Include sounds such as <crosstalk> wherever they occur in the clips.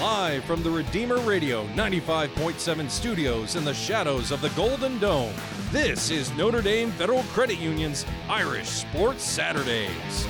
Live from the Redeemer Radio 95.7 studios in the shadows of the Golden Dome, this is Notre Dame Federal Credit Union's Irish Sports Saturdays.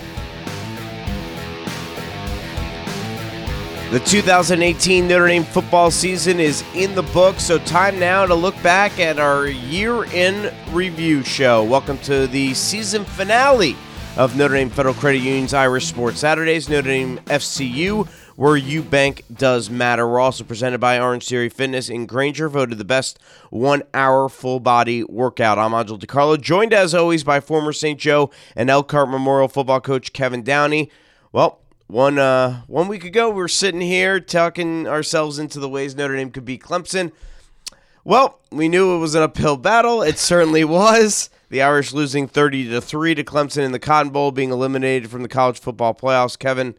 The 2018 Notre Dame football season is in the book, so time now to look back at our year in review show. Welcome to the season finale of Notre Dame Federal Credit Union's Irish Sports Saturdays, Notre Dame FCU where you bank does matter. We're also presented by Orange Theory Fitness in Granger, voted the best one hour full body workout. I'm Angelo DiCarlo, joined as always by former St. Joe and Elkhart Memorial football coach Kevin Downey. Well, one uh, one week ago, we were sitting here talking ourselves into the ways Notre Dame could beat Clemson. Well, we knew it was an uphill battle. It certainly was. The Irish losing 30 to 3 to Clemson in the Cotton Bowl, being eliminated from the college football playoffs. Kevin,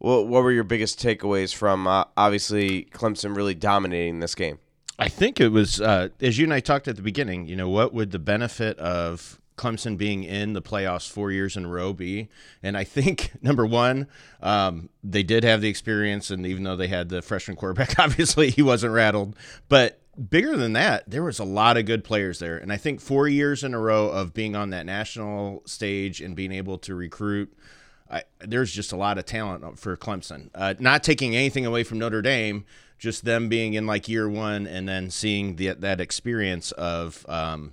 what, what were your biggest takeaways from uh, obviously Clemson really dominating this game? I think it was uh, as you and I talked at the beginning. You know, what would the benefit of Clemson being in the playoffs four years in a row be? And I think <laughs> number one, um, they did have the experience, and even though they had the freshman quarterback, <laughs> obviously he wasn't rattled. But bigger than that, there was a lot of good players there, and I think four years in a row of being on that national stage and being able to recruit I, there's just a lot of talent for Clemson. Uh, not taking anything away from Notre Dame, just them being in like year one and then seeing the, that experience of um,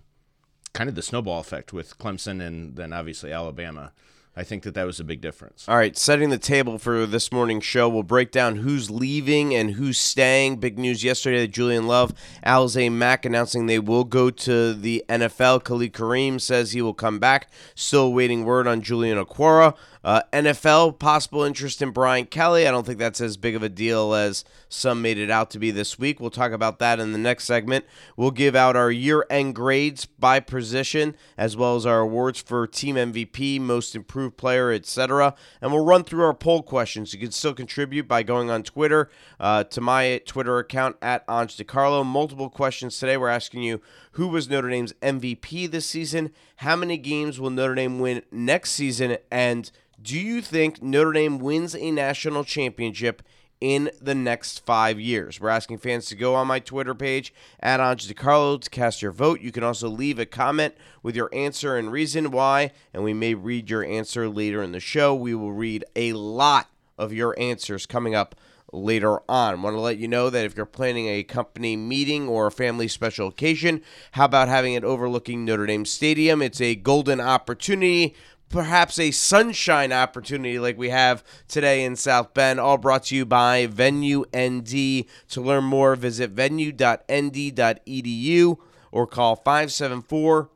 kind of the snowball effect with Clemson and then obviously Alabama. I think that that was a big difference. All right, setting the table for this morning's show, we'll break down who's leaving and who's staying. Big news yesterday that Julian Love, Alize Mack announcing they will go to the NFL. Khalid Kareem says he will come back. Still waiting word on Julian Okwara. Uh, NFL, possible interest in Brian Kelly. I don't think that's as big of a deal as some made it out to be this week. We'll talk about that in the next segment. We'll give out our year end grades by position, as well as our awards for team MVP, most improved player, etc. And we'll run through our poll questions. You can still contribute by going on Twitter uh, to my Twitter account at Ange DiCarlo. Multiple questions today. We're asking you who was Notre Dame's MVP this season? How many games will Notre Dame win next season? And do you think Notre Dame wins a national championship in the next five years? We're asking fans to go on my Twitter page at Ange DiCarlo to cast your vote. You can also leave a comment with your answer and reason why, and we may read your answer later in the show. We will read a lot of your answers coming up later on. Want to let you know that if you're planning a company meeting or a family special occasion, how about having it overlooking Notre Dame Stadium? It's a golden opportunity perhaps a sunshine opportunity like we have today in South Bend. All brought to you by Venue ND. To learn more, visit venue.nd.edu or call 574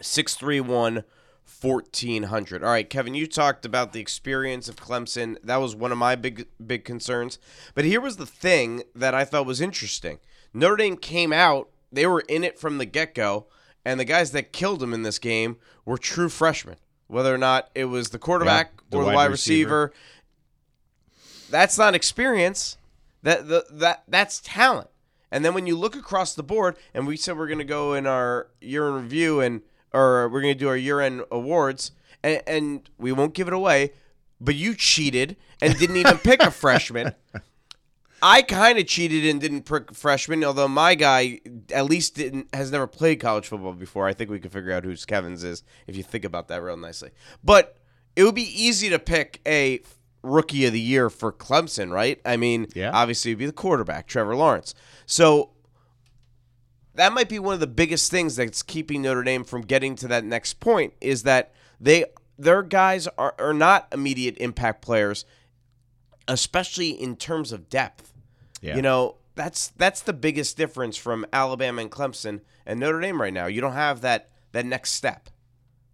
631 1400. All right, Kevin, you talked about the experience of Clemson. That was one of my big big concerns. But here was the thing that I thought was interesting. Notre Dame came out, they were in it from the get-go, and the guys that killed them in this game were true freshmen whether or not it was the quarterback yeah, the or the wide, wide receiver. receiver. That's not experience. That the, that that's talent. And then when you look across the board, and we said we're going to go in our year in review and or we're going to do our year end awards, and, and we won't give it away, but you cheated and didn't even pick a <laughs> freshman. I kind of cheated and didn't pick freshman, although my guy at least didn't has never played college football before. I think we can figure out who's Kevin's is if you think about that real nicely. But it would be easy to pick a rookie of the year for Clemson, right? I mean, yeah. obviously it'd be the quarterback, Trevor Lawrence. So that might be one of the biggest things that's keeping Notre Dame from getting to that next point is that they their guys are, are not immediate impact players, especially in terms of depth. Yeah. You know, that's that's the biggest difference from Alabama and Clemson and Notre Dame right now. You don't have that that next step.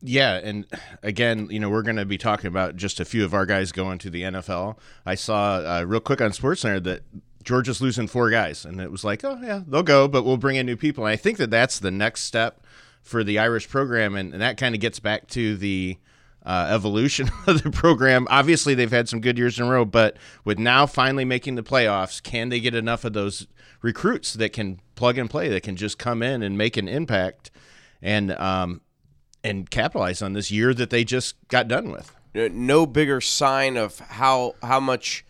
Yeah, and again, you know, we're going to be talking about just a few of our guys going to the NFL. I saw uh, real quick on SportsCenter that Georgia's losing four guys, and it was like, oh yeah, they'll go, but we'll bring in new people. And I think that that's the next step for the Irish program, and, and that kind of gets back to the uh, evolution <laughs> of the program. Obviously, they've had some good years in a row, but with now finally making the playoffs, can they get enough of those recruits that can plug and play, that can just come in and make an impact and um, and capitalize on this year that they just got done with? No bigger sign of how how much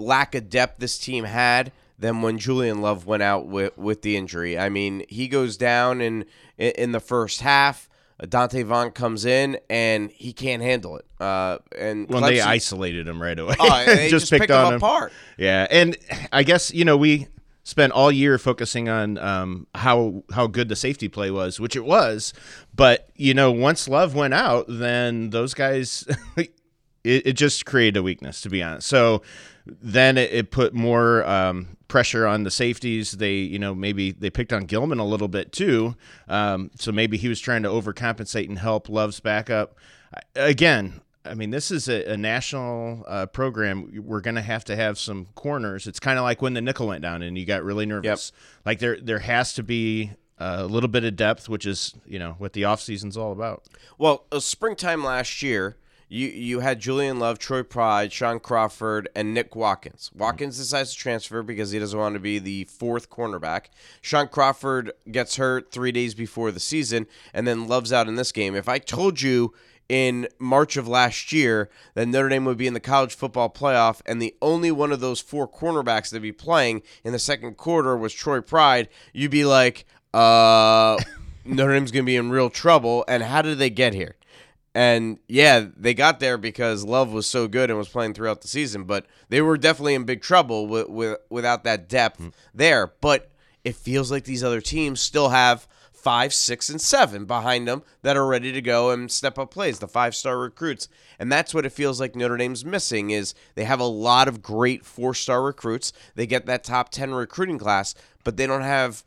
lack of depth this team had than when Julian Love went out with with the injury. I mean, he goes down in in the first half. Donte Vaughn comes in and he can't handle it. Uh, and when they isolated him right away, oh, they <laughs> just, just picked, picked on him apart. Yeah, and I guess you know we spent all year focusing on um, how how good the safety play was, which it was. But you know, once Love went out, then those guys, <laughs> it, it, just created a weakness, to be honest. So then it, it put more um, pressure on the safeties. They, you know, maybe they picked on Gilman a little bit too. Um, so maybe he was trying to overcompensate and help Love's backup. Again, I mean, this is a, a national uh, program. We're going to have to have some corners. It's kind of like when the nickel went down and you got really nervous. Yep. Like there, there has to be a little bit of depth, which is you know what the off offseason's all about. Well, uh, springtime last year, you you had Julian Love, Troy Pride, Shaun Crawford, and Nick Watkins. Watkins decides to transfer because he doesn't want to be the fourth cornerback. Shaun Crawford gets hurt three days before the season, and then Love's out in this game. If I told you in March of last year that Notre Dame would be in the college football playoff, and the only one of those four cornerbacks to be playing in the second quarter was Troy Pride, you'd be like, uh, <laughs> Notre Dame's going to be in real trouble. And how did they get here? And yeah, they got there because Love was so good and was playing throughout the season, but they were definitely in big trouble with, with without that depth mm. there. But it feels like these other teams still have five, six, and seven behind them that are ready to go and step up plays, the five star recruits. And that's what it feels like Notre Dame's missing is they have a lot of great four star recruits. They get that top ten recruiting class, but they don't have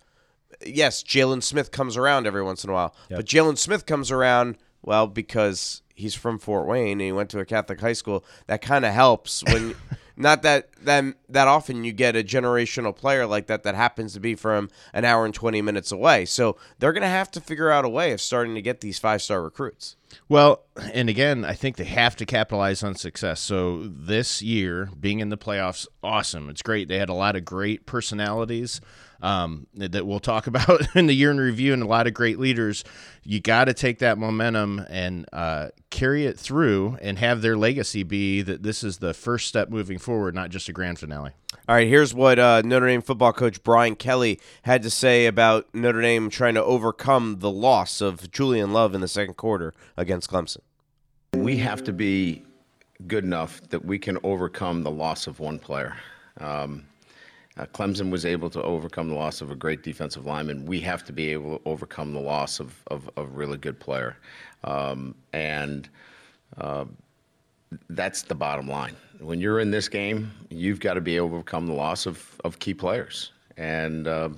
yes, Jaylon Smith comes around every once in a while. Yep. But Jaylon Smith comes around, well, because he's from Fort Wayne and he went to a Catholic high school. That kind of helps when <laughs> not that that that often you get a generational player like that that happens to be from an hour and 20 minutes away. So they're going to have to figure out a way of starting to get these five-star recruits. Well, and again, I think they have to capitalize on success. So this year, being in the playoffs, awesome. It's great. They had a lot of great personalities um, that we'll talk <laughs> about in the year in review, and a lot of great leaders. You got to take that momentum and uh, carry it through, and have their legacy be that this is the first step moving forward, not just a grand finale. All right, here's what uh, Notre Dame football coach Brian Kelly had to say about Notre Dame trying to overcome the loss of Julian Love in the second quarter against Clemson. We have to be good enough that we can overcome the loss of one player. Um, uh, Clemson was able to overcome the loss of a great defensive lineman. We have to be able to overcome the loss of, of, of a really good player. Um, and uh, that's the bottom line. When you're in this game, you've got to be able to overcome the loss of, of key players. And, uh,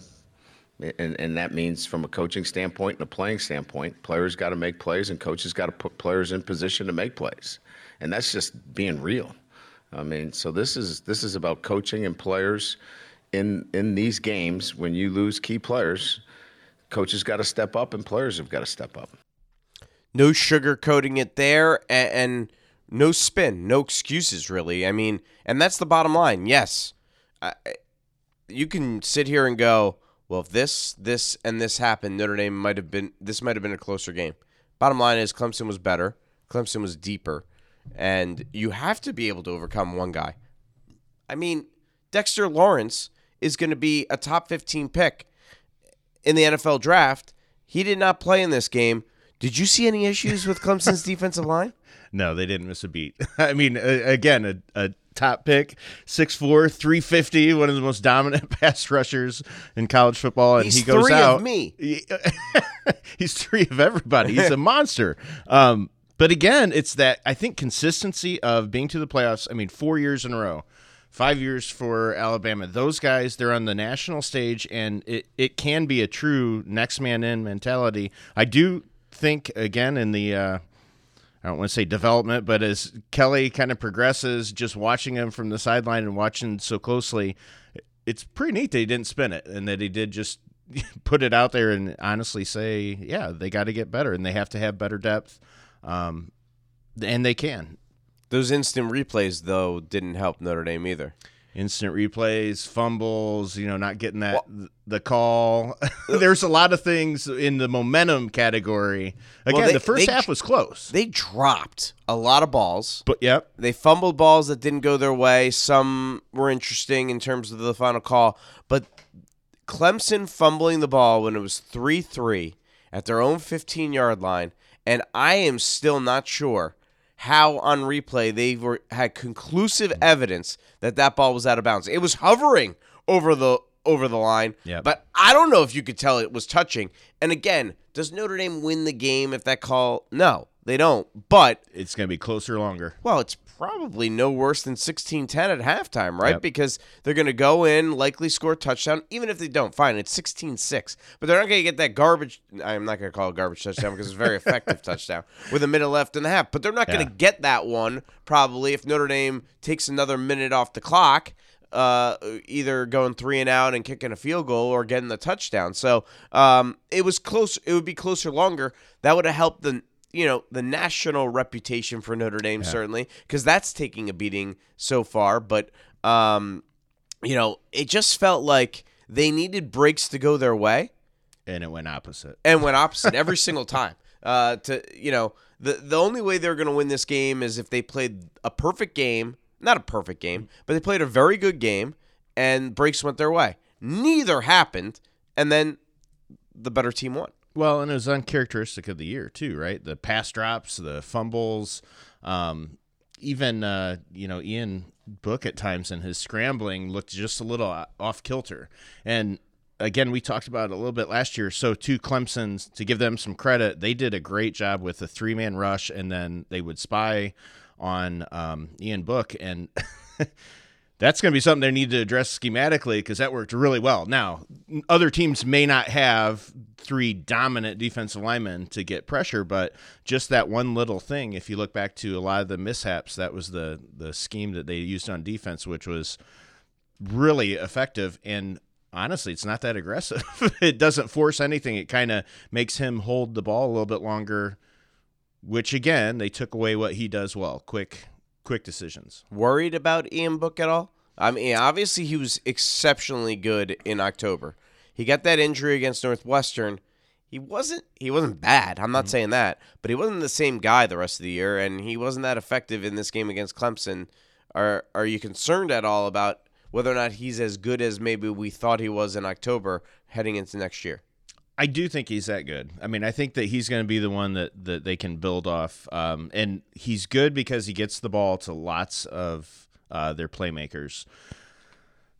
and, and that means from a coaching standpoint and a playing standpoint, players got to make plays and coaches got to put players in position to make plays. And that's just being real. I mean, so this is this is about coaching and players in in these games when you lose key players, coaches got to step up and players have got to step up. No sugarcoating it there, and, and, no spin, no excuses really. I mean, and that's the bottom line. Yes, I, you can sit here and go, well, if this, this, and this happened, Notre Dame might have been. This might have been a closer game. Bottom line is Clemson was better. Clemson was deeper, and you have to be able to overcome one guy. I mean, Dexter Lawrence is going to be a top 15 pick in the NFL draft. He did not play in this game. Did you see any issues with Clemson's <laughs> defensive line? No, they didn't miss a beat. <laughs> I mean, again, a, a top pick, 6'4", 350, one of the most dominant <laughs> pass rushers in college football. And he's he goes three out. Of me. he's three of everybody. He's a monster. Um, but again, it's that I think consistency of being to the playoffs. I mean, four years in a row five years for Alabama. Those guys, they're on the national stage, and it, it can be a true next man in mentality. I do think, again, in the, uh, I don't want to say development, but as Kelly kind of progresses, just watching him from the sideline and watching so closely, it's pretty neat that he didn't spin it and that he did just <laughs> put it out there and honestly say, yeah, they got to get better and they have to have better depth. Um, and they can. Those instant replays, though, didn't help Notre Dame either. instant replays, fumbles, you know, not getting that the call. <laughs> There's a lot of things in the momentum category. Again, they- the first they- half was close. They dropped a lot of balls. but yep. They fumbled balls that didn't go their way. Some were interesting in terms of the final call, but Clemson fumbling the ball when it was 3 3 at their own 15 yard line. And I am still not sure how on replay they were, had conclusive evidence that that ball was out of bounds. It was hovering over the over the line, Yep. but I don't know if you could tell it was touching. And again, does Notre Dame win the game if that call? No, they don't. But It's going to be closer longer. well, it's probably no worse than 16 10 at halftime, right? Yep. Because they're going to go in, likely score a touchdown. Even if they don't, fine, it's 16 6. But they're not going to get that garbage. I'm not going to call it garbage touchdown because it's a very <laughs> effective touchdown with a minute left in the half. But they're not going to get that one probably if Notre Dame takes another minute off the clock. Uh, either going three and out and kicking a field goal or getting the touchdown. So um, it was close. It would be closer longer. That would have helped the you know the national reputation for Notre Dame certainly because that's taking a beating so far. But um, you know, it just felt like they needed breaks to go their way And it went opposite. and went <laughs> opposite every single time. Uh, to you know, the the only way they're going to win this game is if they played a perfect game, not a perfect game, but they played a very good game, and breaks went their way. Neither happened, and then the better team won. Well, and it was uncharacteristic of the year too, right? The pass drops, the fumbles, um, even uh, you know Ian Book at times in his scrambling looked just a little off kilter. And again, we talked about it a little bit last year. So to Clemson's, to give them some credit, they did a great job with the three man rush, and then they would spy on um, Ian Book and. <laughs> that's going to be something they need to address schematically because that worked really well. Now, other teams may not have three dominant defensive linemen to get pressure, but just that one little thing, if you look back to a lot of the mishaps, that was the the scheme that they used on defense, which was really effective. And honestly it's not that aggressive. <laughs> It doesn't force anything. It kind of makes him hold the ball a little bit longer which again they took away what he does well. Quick quick decisions worried about Ian Book at all? I mean, obviously he was exceptionally good in October. He got that injury against Northwestern. He wasn't he wasn't bad. I'm not mm-hmm. saying that, but he wasn't the same guy the rest of the year and he wasn't that effective in this game against Clemson. Are are you concerned at all about whether or not he's as good as maybe we thought he was in October heading into next year? I do think he's that good. I mean, I think that he's going to be the one that, that they can build off. Um, and he's good because he gets the ball to lots of uh, their playmakers.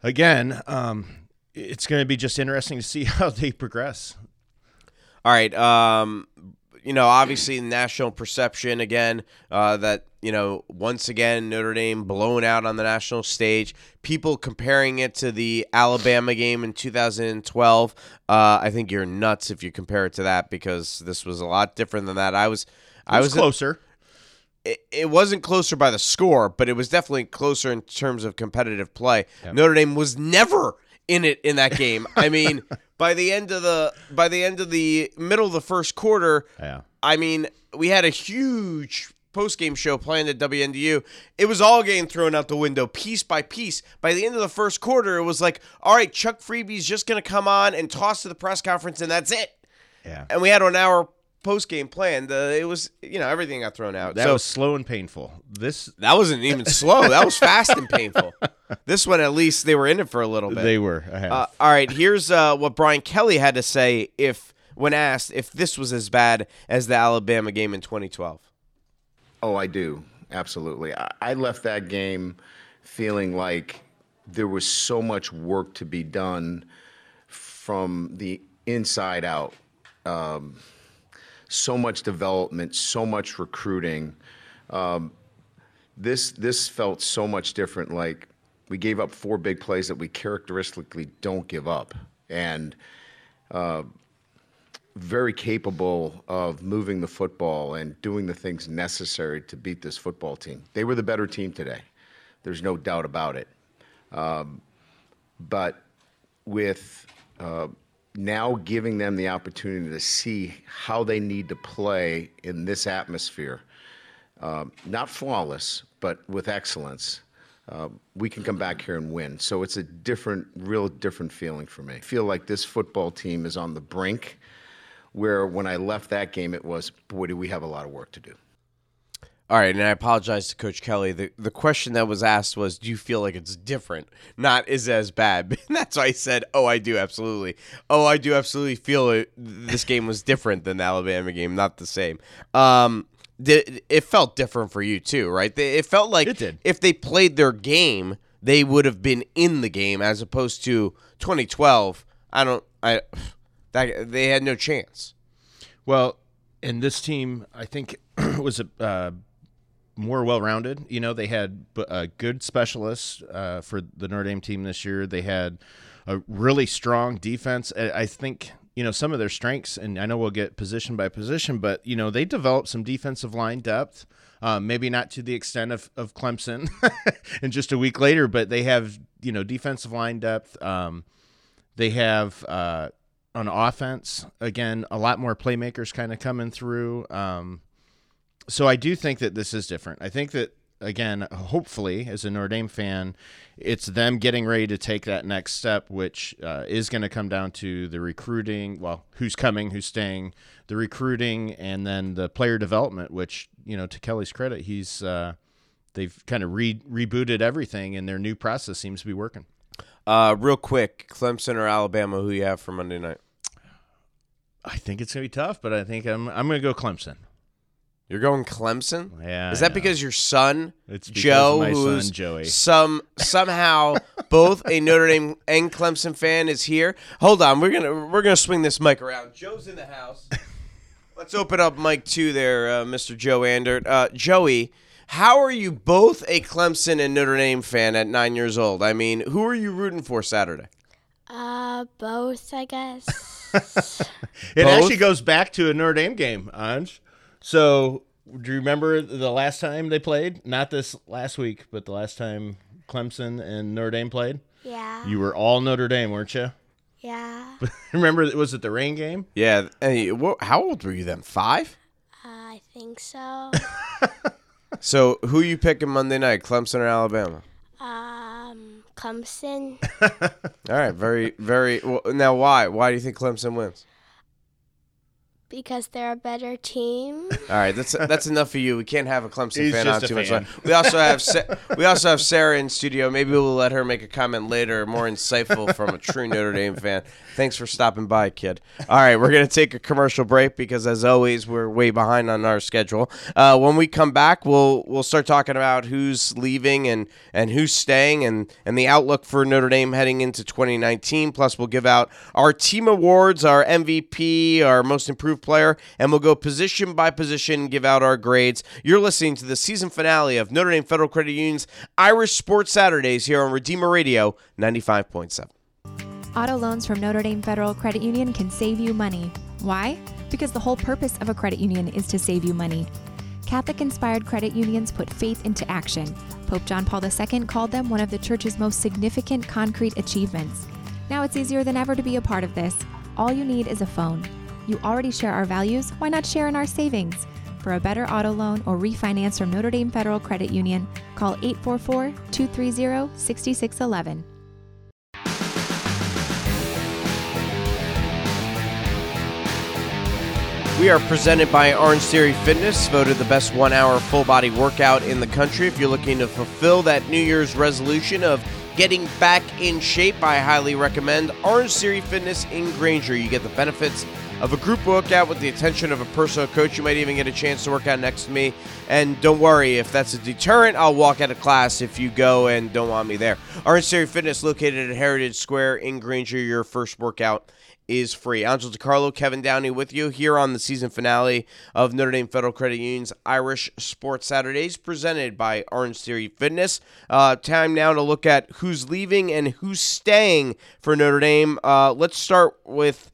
Again, um, it's going to be just interesting to see <laughs> how they progress. All right. Um, you know, obviously, national perception again uh, that you know once again Notre Dame blown out on the national stage. People comparing it to the Alabama game in 2012. Uh, I think you're nuts if you compare it to that because this was a lot different than that. I was, I It was was closer. it, it wasn't closer by the score, but it was definitely closer in terms of competitive play. Notre Dame was never in it in that game. <laughs> I mean, by the end of the by the end of the middle of the first quarter, Yeah. I mean, we had a huge post game show planned at WNDU. It was all getting thrown out the window piece by piece. By the end of the first quarter, it was like, all right, Chuck Freeby's just going to come on and toss to the press conference, and that's it. Yeah. And we had an hour post game planned. Uh, it was, you know, everything got thrown out. That so was slow and painful. This that wasn't even <laughs> slow. That was fast and painful. This one, at least, they were in it for a little bit. they were. I have. Uh, all right, here's uh, what Brian Kelly had to say if when asked if this was as bad as the Alabama game in 2012. Oh, I do. Absolutely. I, I left that game feeling like there was so much work to be done from the inside out. Um, so much development, so much recruiting. Um, this this felt so much different. Like we gave up four big plays that we characteristically don't give up, and very capable of moving the football and doing the things necessary to beat this football team. They were the better team today. There's no doubt about it. Um, but with uh, now giving them the opportunity to see how they need to play in this atmosphere, um, not flawless, but with excellence, uh, we can come back here and win. So it's a different, real different feeling for me. I feel like this football team is on the brink where when I left that game, it was, boy, do we have a lot of work to do. All right, and I apologize to Coach Kelly. The the question that was asked was, "Do you feel like it's different? Not is it as bad." <laughs> And that's why I said, "Oh, I do absolutely. Oh, I do absolutely feel it. This game was different than the Alabama game, not the same." Um, did, it felt different for you too, right? It felt like It did. if they played their game, they would have been in the game, as opposed to 2012. I don't. I that they had no chance. Well, and this team, I think, <clears throat> was a, uh, more well-rounded. You know, they had b- uh, good specialist uh, for the Notre Dame team this year. They had a really strong defense. I think you know some of their strengths, and I know we'll get position by position, but you know they developed some defensive line depth. Um, maybe not to the extent of, of Clemson, <laughs> and just a week later, but they have you know defensive line depth. Um, they have uh, on offense again a lot more playmakers kind of coming through. Um, so I do think that this is different. I think that again, hopefully, as a Notre Dame fan, it's them getting ready to take that next step, which uh, is going to come down to the recruiting. Well, who's coming, who's staying, the recruiting, and then the player development. Which you know, to Kelly's credit, he's uh, they've kind of re- rebooted everything, and their new process seems to be working. Uh, real quick, Clemson or Alabama? Who you have for Monday night? I think it's gonna be tough, but I think I'm I'm gonna go Clemson. You're going Clemson? Yeah, Is that because your son, It's because Joe, of my son, who's Joey. some somehow both a Notre Dame and Clemson fan, is here? Hold on, we're gonna we're gonna swing this mic around. Joe's in the house. <laughs> Let's open up mic two there, uh, Mr. Joe Andert. Uh, Joey, how are you both a Clemson and Notre Dame fan at nine years old? I mean, who are you rooting for Saturday? Uh, both, I guess. It Both? actually goes back to a Notre Dame game, Anj. So, do you remember the last time they played? Not this last week, but the last time Clemson and Notre Dame played. yeah. You were all Notre Dame, weren't you? yeah. <laughs> remember, was it the rain game? Yeah. Hey, wha- how old were you then? Five. Uh, I think so. <laughs> So who you picking Monday night? Clemson or Alabama? um, Clemson. <laughs> All right, very, very. Well, now, why? Why do you think Clemson wins? Because they're a better team. <laughs> All right, that's that's enough for you. We can't have a Clemson He's fan on too much. fan. longer. We also have Sa- we also have Sarah in studio. Maybe we'll let her make a comment later, more insightful from a true Notre Dame fan. Thanks for stopping by, kid. All right, we're gonna take a commercial break because, as always, we're way behind on our schedule. Uh, when we come back, we'll we'll start talking about who's leaving and and who's staying and and the outlook for Notre Dame heading into 2019. Plus, we'll give out our team awards, our MVP, our most improved player, and we'll go position by position, give out our grades. You're listening to the season finale of Notre Dame Federal Credit Union's Irish Sports Saturdays here on Redeemer Radio 95.7. Auto loans from Notre Dame Federal Credit Union can save you money. Why? Because the whole purpose of a credit union is to save you money. Catholic inspired credit unions put faith into action. Pope John Paul II called them one of the church's most significant concrete achievements. Now it's easier than ever to be a part of this. All you need is a phone. You already share our values, why not share in our savings? For a better auto loan or refinance from Notre Dame Federal Credit Union, call 844 230 6611. We are presented by Orange Theory Fitness, voted the best one hour full body workout in the country. If you're looking to fulfill that New Year's resolution of getting back in shape, I highly recommend Orange Theory Fitness in Granger. You get the benefits of a group workout with the attention of a personal coach. You might even get a chance to work out next to me. And don't worry, if that's a deterrent, I'll walk out of class if you go and don't want me there. Orange Theory Fitness, located at Heritage Square in Granger, your first workout is free. Angelo DiCarlo, Kevin Downey with you here on the season finale of Notre Dame Federal Credit Union's Irish Sports Saturdays, presented by Orange Theory Fitness. Uh, time now to look at who's leaving and who's staying for Notre Dame. Uh, let's start with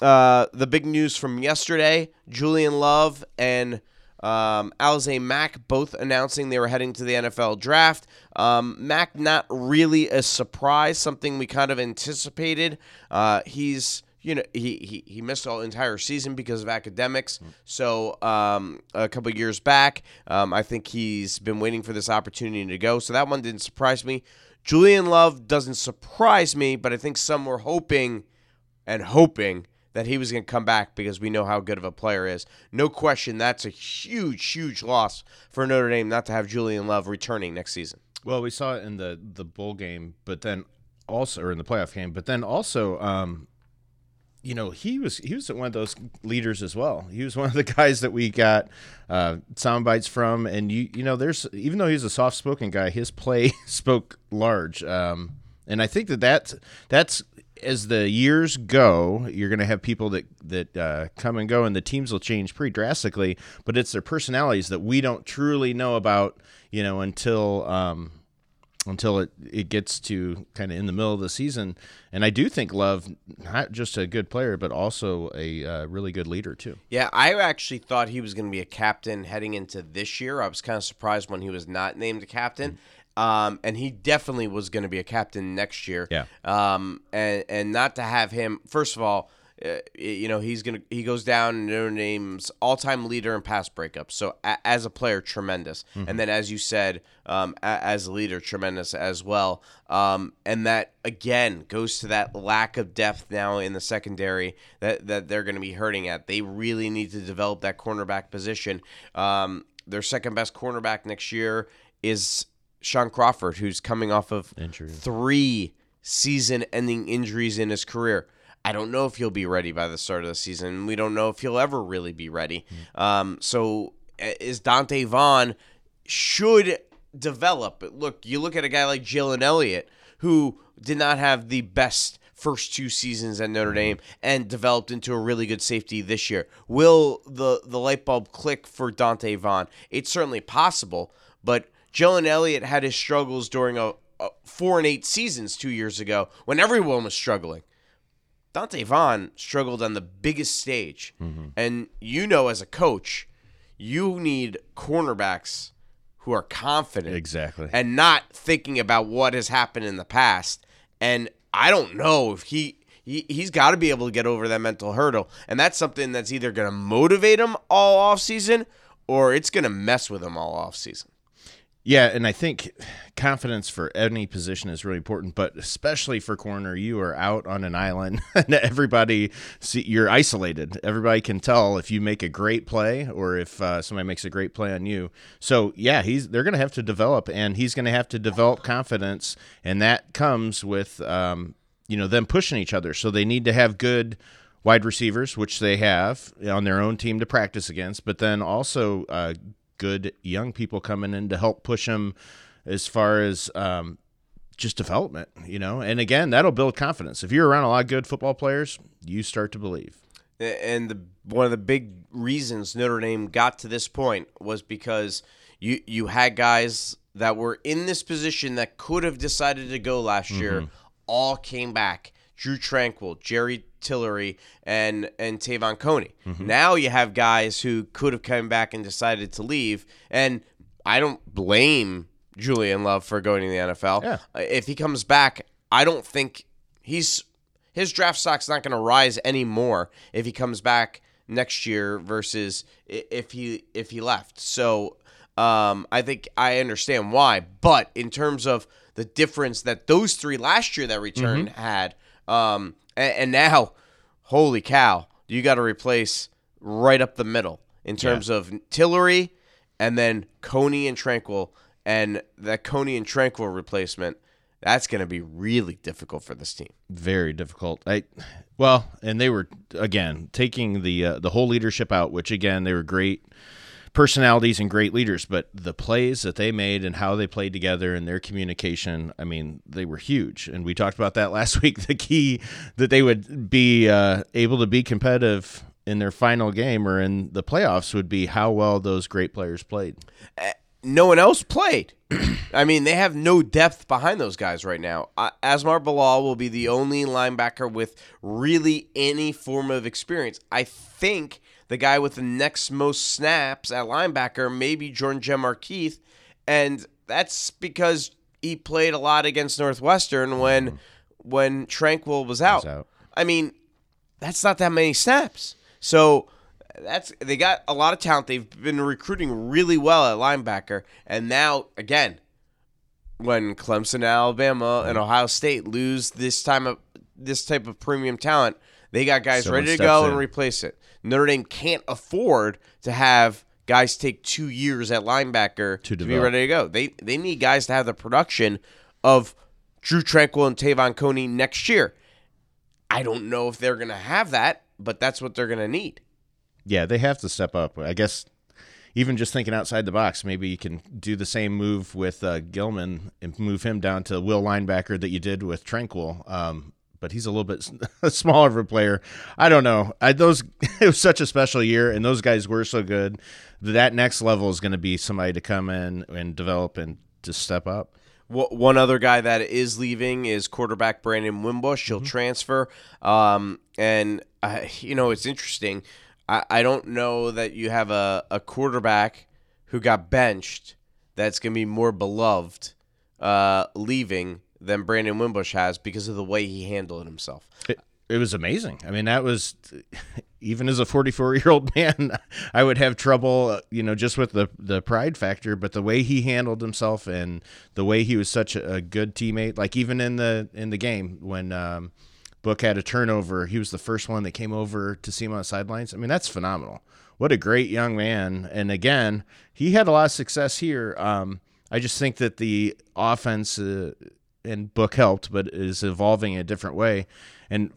uh, the big news from yesterday. Julian Love and um, Alize Mack both announcing they were heading to the NFL draft. Um, Mack not really a surprise, something we kind of anticipated. Uh, he's you know he, he, he missed all entire season because of academics. So um, a couple years back, um, I think he's been waiting for this opportunity to go. So that one didn't surprise me. Julian Love doesn't surprise me, but I think some were hoping and hoping that he was going to come back because we know how good of a player is. No question, that's a huge, huge loss for Notre Dame not to have Julian Love returning next season. Well, we saw it in the the bowl game, but then also or in the playoff game, but then also um you know he was he was one of those leaders as well. He was <laughs> one of the guys that we got uh, sound bites from, and you you know there's even though he's a soft spoken guy, his play <laughs> spoke large, um, and I think that that's that's as the years go, you're going to have people that that uh, come and go, and the teams will change pretty drastically. But it's their personalities that we don't truly know about, you know, until um, until it, it gets to kind of in the middle of the season. And I do think Love, not just a good player, but also a uh, really good leader too. Yeah, I actually thought he was going to be a captain heading into this year. I was kind of surprised when he was not named a captain. Um, and he definitely was going to be a captain next year. Yeah. Um, and and not to have him. First of all, uh, you know he's gonna he goes down in Notre Dame's all time leader in pass breakups. So a, as a player, tremendous. And then as you said, um, a, as a leader, tremendous as well. Um, and that again goes to that lack of depth now in the secondary that that they're going to be hurting at. They really need to develop that cornerback position. Um, their second best cornerback next year is Shaun Crawford, who's coming off of Injury. three season ending injuries in his career. I don't know if he'll be ready by the start of the season. We don't know if he'll ever really be ready. Um, so uh, is Donte Vaughn should develop. Look, you look at a guy like Jalen Elliott, who did not have the best first two seasons at Notre Dame and developed into a really good safety this year. Will the the light bulb click for Donte Vaughn? It's certainly possible, but Jalen Elliott had his struggles during a, a four and eight seasons two years ago when everyone was struggling. Donte Vaughn struggled on the biggest stage. Mm-hmm. And you know, as a coach, you need cornerbacks who are confident Exactly. and not thinking about what has happened in the past. And I don't know if he. He, he's got to be able to get over that mental hurdle. And that's something that's either going to motivate him all off season or it's going to mess with him all off season. Yeah, and I think confidence for any position is really important, but especially for corner, you are out on an island, <laughs> and everybody see you're isolated. Everybody can tell if you make a great play or if uh, somebody makes a great play on you. So yeah, he's they're going to have to develop, and he's going to have to develop confidence, and that comes with um, you know them pushing each other. So they need to have good wide receivers, which they have on their own team to practice against, but then also uh, good young people coming in to help push them as far as um, just development, you know. And again, that'll build confidence. If you're around a lot of good football players, you start to believe. and the one of the big reasons Notre Dame got to this point was because you you had guys that were in this position that could have decided to go last year, all came back. Drue Tranquill, Jerry Tillery, and and Te'von Coney. Now you have guys who could have come back and decided to leave, and I don't blame Julian Love for going to the NFL. Yeah. Uh, If he comes back, I don't think he's his draft stock's not going to rise anymore if he comes back next year versus if he if he left. So um, I think I understand why, but in terms of the difference that those three last year that returned had, um, and, and now, holy cow, you got to replace right up the middle in terms of Tillery and then Coney and Tranquill, and that Coney and Tranquill replacement. That's going to be really difficult for this team. Very difficult. I well, and they were again taking the uh, the whole leadership out, which again they were great personalities and great leaders, but the plays that they made and how they played together and their communication, I mean, they were huge. And we talked about that <laughs> last week. The key that they would be uh, able to be competitive in their final game or in the playoffs would be how well those great players played. no one else played. <clears throat> I mean, they have no depth behind those guys right now. Uh, Asmar Bilal will be the only linebacker with really any form of experience. I think the guy with the next most snaps at linebacker may be Jordan Genmark Heath, and that's because he played a lot against Northwestern when mm-hmm. when Tranquill was out. out. I mean, that's not that many snaps. So that's they got a lot of talent. They've been recruiting really well at linebacker, and now again, when Clemson, Alabama, and mm-hmm. Ohio State lose this time of this type of premium talent, they got guys Someone ready to go in. and replace it. Notre Dame can't afford to have guys take two years at linebacker to, be ready to go. They they need guys to have the production of Drue Tranquill and Te'von Coney next year. I don't know if they're gonna have that, but that's what they're gonna need. Yeah, they have to step up. I guess even just thinking outside the box, maybe you can do the same move with uh, Gilman and move him down to will linebacker that you did with Tranquill. Um, but he's a little bit <laughs> smaller of a player. I don't know. I, those <laughs> it was such a special year, and those guys were so good. That next level is going to be somebody to come in and develop and to step up. One other guy that is leaving is quarterback Brandon Wimbush. He'll transfer. Um, and, uh, you know, it's interesting. I, I don't know that you have a, a quarterback who got benched that's going to be more beloved uh, leaving than Brandon Wimbush has because of the way he handled himself. It, it was amazing. I mean, that was even as a 44 year old <laughs> man, I would have trouble, uh, you know, just with the the pride factor. But the way he handled himself and the way he was such a, good teammate, like even in the in the game when um, Book had a turnover, he was the first one that came over to see him on the sidelines. I mean, that's phenomenal. What a great young man! And again, he had a lot of success here. Um, I just think that the offense uh, and Book helped, but is evolving in a different way. And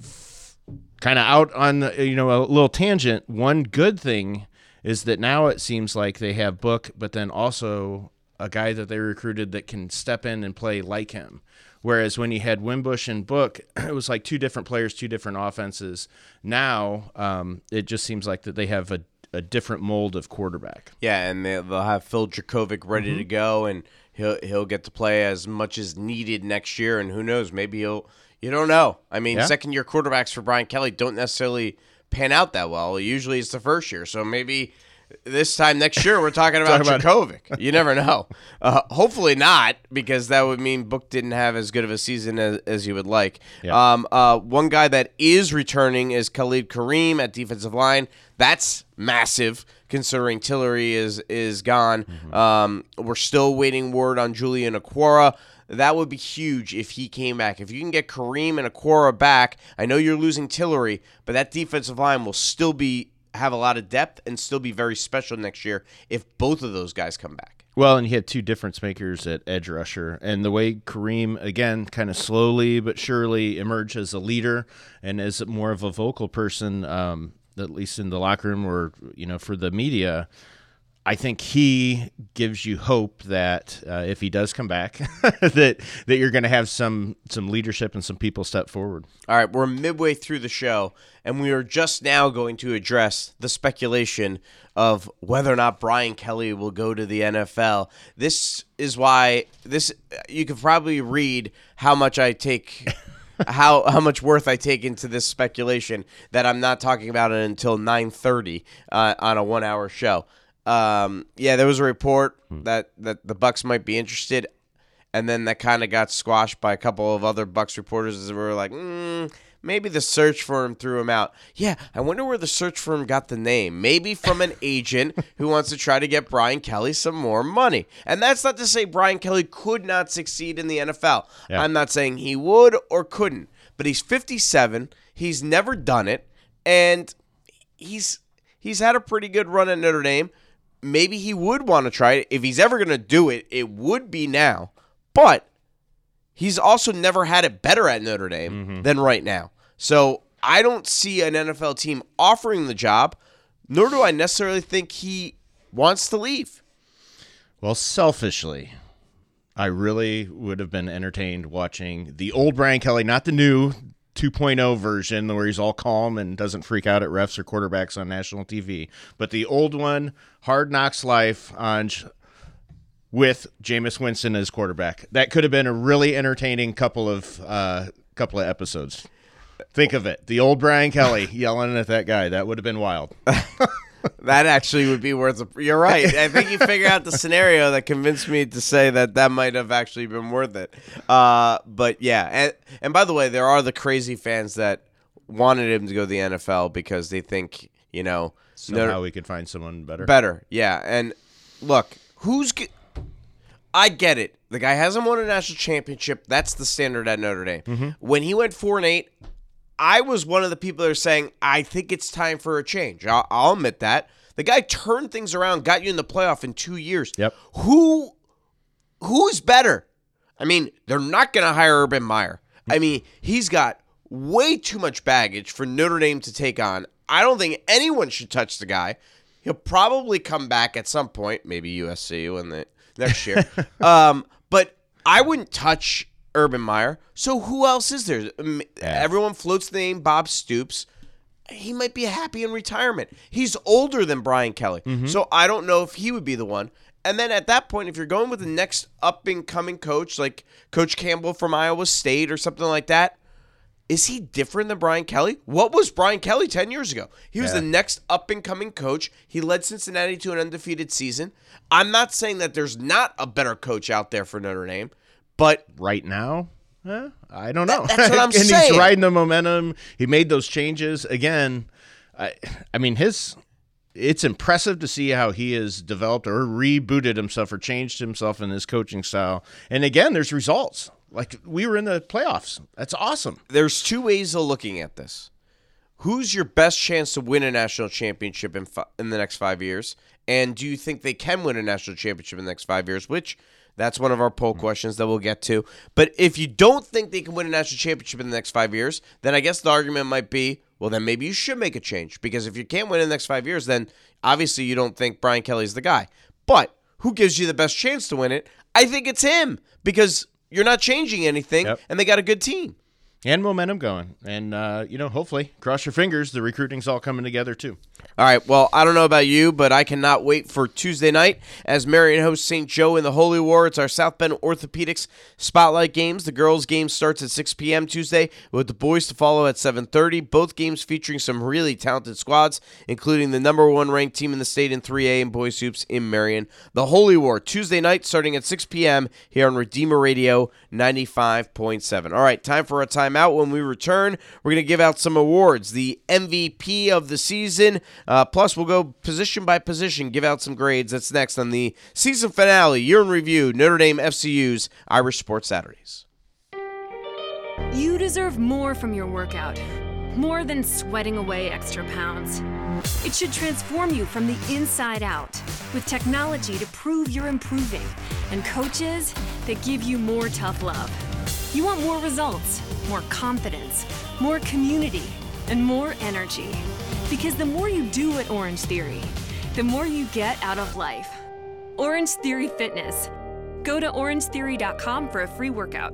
kind of out on the, you know a little tangent one good thing is that now it seems like they have book but then also a guy that they recruited that can step in and play like him. Whereas when you had wimbush and book <clears throat> it was like two different players two different offenses. Now um, it just seems like that they have a, a different mold of quarterback. Yeah, and they, they'll have Phil Jurkovec ready to go, and he'll he'll get to play as much as needed next year. And who knows, maybe he'll. You don't know. I mean, Yeah. second year quarterbacks for Brian Kelly don't necessarily pan out that well. Usually, it's the first year, so maybe. This time next year, we're talking <laughs> about Talk Jurkovec. <laughs> You never know. Uh, hopefully not, because that would mean Book didn't have as good of a season as, as you would like. Yeah. Um, uh, one guy that is returning is Khalid Kareem at defensive line. That's massive considering Tillery is is gone. Um, we're still waiting word on Julian Okwara. That would be huge if he came back. If you can get Kareem and Okwara back, I know you're losing Tillery, but that defensive line will still be have a lot of depth and still be very special next year if both of those guys come back. Well, and he had two difference makers at edge rusher, and the way Kareem again kind of slowly but surely emerged as a leader and as more of a vocal person, um, at least in the locker room or you know for the media. I think he gives you hope that uh, if he does come back, <laughs> that that you're going to have some some leadership and some people step forward. All right, we're midway through the show, and we are just now going to address the speculation of whether or not Brian Kelly will go to the NFL. This is why this you could probably read how much I take. How how much worth I take into this speculation that I'm not talking about it until 9:30 uh, on a one hour show. Um, yeah, there was a report that that the Bucs might be interested and then that kind of got squashed by a couple of other Bucs reporters that were like, mm, maybe the search firm threw him out. Yeah, I wonder where the search firm got the name. Maybe from an agent who wants to try to get Brian Kelly some more money. And that's not to say Brian Kelly could not succeed in the NFL. Yeah. I'm not saying he would or couldn't, but he's 57. He's never done it, and he's he's had a pretty good run at Notre Dame. Maybe he would want to try it. If he's ever going to do it, it would be now. But he's also never had it better at Notre Dame mm-hmm. than right now. So I don't see an NFL team offering the job, nor do I necessarily think he wants to leave. Well, selfishly, I really would have been entertained watching the old Brian Kelly, not the new 2.0 version where he's all calm and doesn't freak out at refs or quarterbacks on national TV, but the old one, Hard Knocks Life on with Jameis Winston as quarterback. That could have been a really entertaining couple of uh, couple of episodes. Think of it, the old Brian Kelly <laughs> yelling at that guy. That would have been wild. <laughs> That actually would be worth. A, you're right. I think you figured out the <laughs> scenario that convinced me to say that that might have actually been worth it. Uh, but yeah, and and by the way, there are the crazy fans that wanted him to go to the NFL because they think you know Somehow we could find someone better. better. Yeah, and look, who's I get it. The guy hasn't won a national championship. That's the standard at Notre Dame. Mm-hmm. When he went four and eight, I was one of the people that are saying I think it's time for a change. I'll, I'll admit that. The guy turned things around, got you in the playoff in two years. Yep. Who who's better? I mean, they're not going to hire Urban Meyer. I mean, he's got way too much baggage for Notre Dame to take on. I don't think anyone should touch the guy. He'll probably come back at some point, maybe USC when the next year. <laughs> um, but I wouldn't touch Urban Meyer. So who else is there? Um, Everyone floats the name Bob Stoops. He might be happy in retirement. He's older than Brian Kelly. So I don't know if he would be the one. And then at that point, if you're going with the next up and coming coach, like Coach Campbell from Iowa State or something like that, is he different than Brian Kelly? What was Brian Kelly 10 years ago? He was Yeah. the next up and coming coach. He led Cincinnati to an undefeated season. I'm not saying that there's not a better coach out there for Notre Dame, but right now, eh, I don't know. that's what <laughs> I'm and saying. he's riding the momentum. He made those changes again. I, I mean, his. It's impressive to see how he has developed or rebooted himself or changed himself in his coaching style. And again, there's results. Like we were in the playoffs. That's awesome. there's two ways of looking at this. Who's your best chance to win a national championship in fi- in the next five years? And do you think they can win a national championship in the next five years? Which that's one of our poll questions that we'll get to. But if you don't think they can win a national championship in the next five years, then I guess the argument might be, well, then maybe you should make a change because if you can't win in the next five years, then obviously you don't think Brian Kelly's the guy. But who gives you the best chance to win it? I think it's him because you're not changing anything, Yep. and they got a good team. And momentum going. And, uh, you know, hopefully, cross your fingers, the recruiting's all coming together too. All right. Well, I don't know about you, but I cannot wait for Tuesday night as Marion hosts St. Joe in the Holy War. It's our South Bend Orthopedics Spotlight Games. The girls' game starts at 6 p.m. Tuesday, with the boys to follow at 7:30. Both games featuring some really talented squads, including the number one ranked team in the state in 3A and boys hoops in Marion. The Holy War Tuesday night, starting at 6 p.m. here on Redeemer Radio 95.7. All right, time for a timeout. When we return, we're going to give out some awards. The MVP of the season. Uh, plus, we'll go position by position, give out some grades. That's next on the season finale, year in review, Notre Dame FCU's Irish Sports Saturdays. You deserve more from your workout. More than sweating away extra pounds. It should transform you from the inside out with technology to prove you're improving and coaches that give you more tough love. You want more results, more confidence, more community, and more energy. Because the more you do at Orange Theory, the more you get out of life. Orange Theory Fitness. Go to orangetheory.com for a free workout.